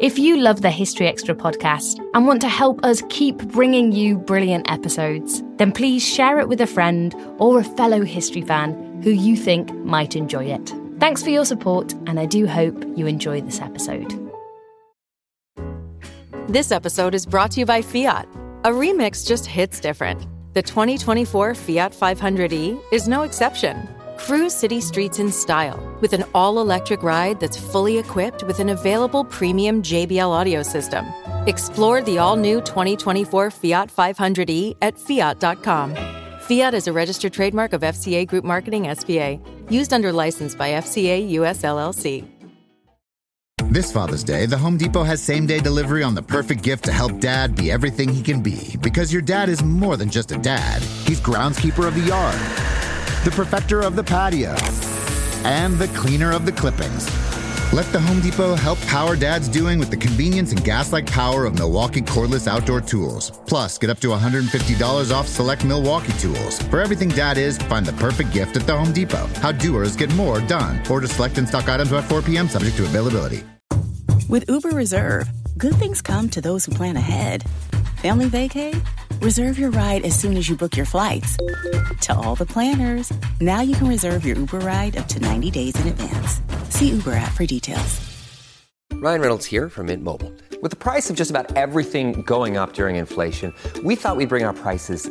If you love the History Extra podcast and want to help us keep bringing you brilliant episodes, then please share it with a friend or a fellow history fan who you think might enjoy it. Thanks for your support, and I do hope you enjoy this episode. This episode is brought to you by Fiat. A remix just hits different. The 2024 Fiat 500e is no exception. Cruise city streets in style with an all electric ride that's fully equipped with an available premium JBL audio system. Explore the all new 2024 Fiat 500e at fiat.com. Fiat is a registered trademark of FCA Group Marketing SPA, used under license by FCA US LLC. This Father's Day, the Home Depot has same day delivery on the perfect gift to help dad be everything he can be. Because your dad is more than just a dad, he's groundskeeper of the yard, the perfecter of the patio, and the cleaner of the clippings. Let the Home Depot help power dad's doing with the convenience and gas like power of Milwaukee cordless outdoor tools. Plus, get up to $150 off select Milwaukee tools. For everything dad is, find the perfect gift at the Home Depot. How doers get more done. Order select and stock items by 4 p.m. subject to availability. With Uber Reserve, good things come to those who plan ahead. Family vacay? Reserve your ride as soon as you book your flights. To all the planners, now you can reserve your Uber ride up to 90 days in advance. See Uber app for details. Ryan Reynolds here from Mint Mobile. With the price of just about everything going up during inflation, we thought we'd bring our prices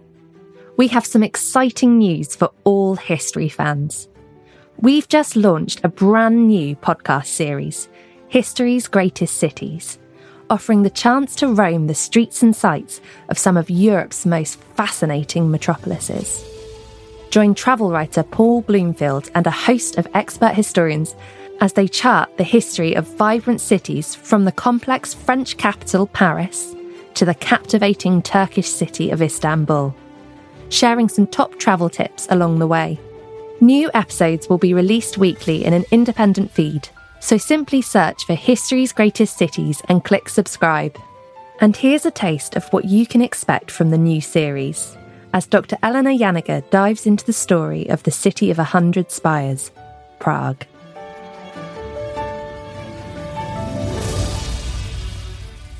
We have some exciting news for all history fans. We've just launched a brand new podcast series, History's Greatest Cities, offering the chance to roam the streets and sights of some of Europe's most fascinating metropolises. Join travel writer Paul Bloomfield and a host of expert historians as they chart the history of vibrant cities from the complex French capital, Paris, to the captivating Turkish city of Istanbul, sharing some top travel tips along the way. New episodes will be released weekly in an independent feed, so simply search for History's Greatest Cities and click subscribe. And here's a taste of what you can expect from the new series, as Dr. Eleanor Janega dives into the story of the city of a hundred spires, Prague.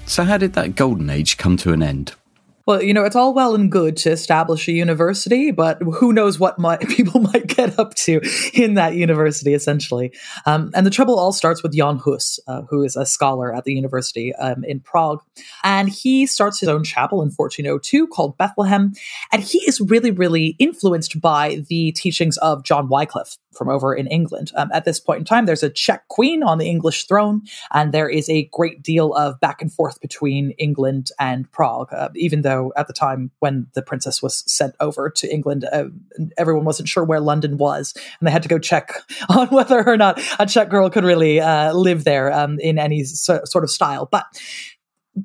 So, how did that golden age come to an end? Well, you know, it's all well and good to establish a university, but who knows what might, people might get up to in that university, essentially. Um, and the trouble all starts with Jan Hus, uh, who is a scholar at the university um, in Prague. And he starts his own chapel in 1402 called Bethlehem. And he is really, really influenced by the teachings of John Wycliffe from over in England. Um, at this point in time, there's a Czech queen on the English throne, and there is a great deal of back and forth between England and Prague, uh, even though at the time when the princess was sent over to England, uh, everyone wasn't sure where London was, and they had to go check on whether or not a Czech girl could really uh, live there um, in any so, sort of style. But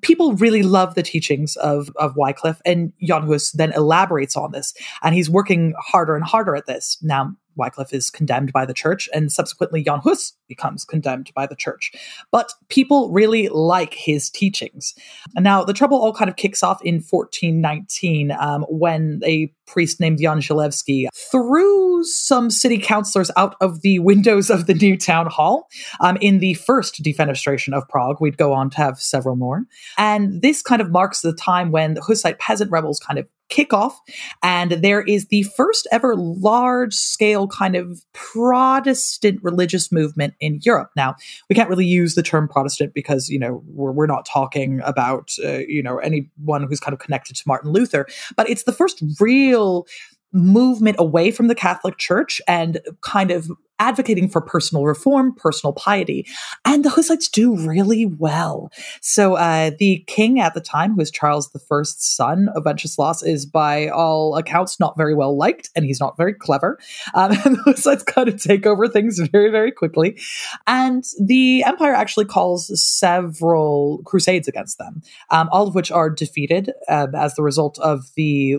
people really love the teachings of, of Wycliffe, and Jan Hus then elaborates on this, and he's working harder and harder at this. Now, Wycliffe is condemned by the church, and subsequently Jan Hus becomes condemned by the church. But people really like his teachings. Now the trouble all kind of kicks off in 1419 um, when a priest named Jan Želivský threw some city councillors out of the windows of the new town hall um, in the first defenestration of Prague. We'd go on to have several more. And this kind of marks the time when the Hussite peasant rebels kind of kick off and there is the first ever large scale kind of protestant religious movement in europe. Now we can't really use the term protestant because you know we're, we're not talking about uh, you know anyone who's kind of connected to martin luther but it's the first real movement away from the Catholic Church and kind of advocating for personal reform, personal piety. And the Hussites do really well. So uh, the king at the time, who is Charles I's son of Wenceslaus, is by all accounts not very well liked, and he's not very clever. Um, and the Hussites kind of take over things very, very quickly. And the empire actually calls several crusades against them, um, all of which are defeated uh, as the result of the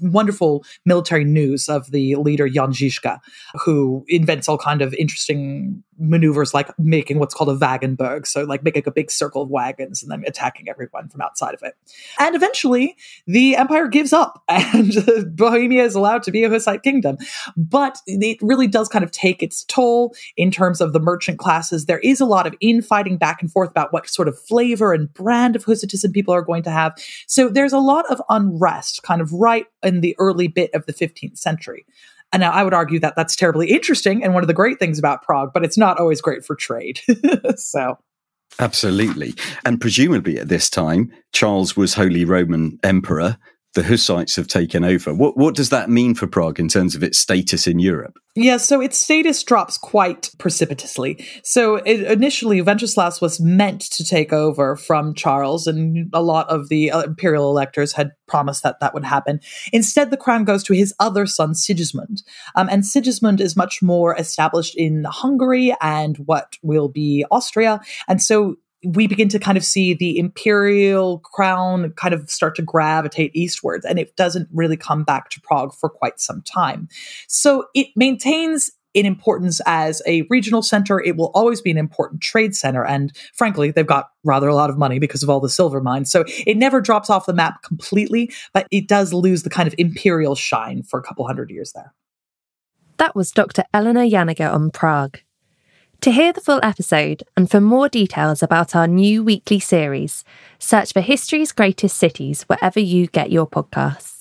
wonderful military news of the leader Jan Žižka, who invents all kind of interesting maneuvers like making what's called a Wagenburg, so like making a big circle of wagons and then attacking everyone from outside of it. And eventually, the empire gives up, and Bohemia is allowed to be a Hussite kingdom. But it really does kind of take its toll in terms of the merchant classes. There is a lot of infighting back and forth about what sort of flavor and brand of Hussitism people are going to have. So there's a lot of unrest, kind of right in the early bit of the 15th century. And now I would argue that that's terribly interesting and one of the great things about Prague, but it's not always great for trade. so. Absolutely. And presumably at this time, Charles was Holy Roman Emperor the Hussites have taken over. What what does that mean for Prague in terms of its status in Europe? Yeah, so its status drops quite precipitously. So it, initially, Wenceslaus was meant to take over from Charles, and a lot of the uh, imperial electors had promised that that would happen. Instead, the crown goes to his other son, Sigismund. Um, and Sigismund is much more established in Hungary and what will be Austria. And so we begin to kind of see the imperial crown kind of start to gravitate eastwards, and it doesn't really come back to Prague for quite some time. So it maintains in importance as a regional center. It will always be an important trade center. And frankly, they've got rather a lot of money because of all the silver mines. So it never drops off the map completely, but it does lose the kind of imperial shine for a couple hundred years there. That was Dr. Eleanor Janega on Prague. To hear the full episode and for more details about our new weekly series, search for History's Greatest Cities wherever you get your podcasts.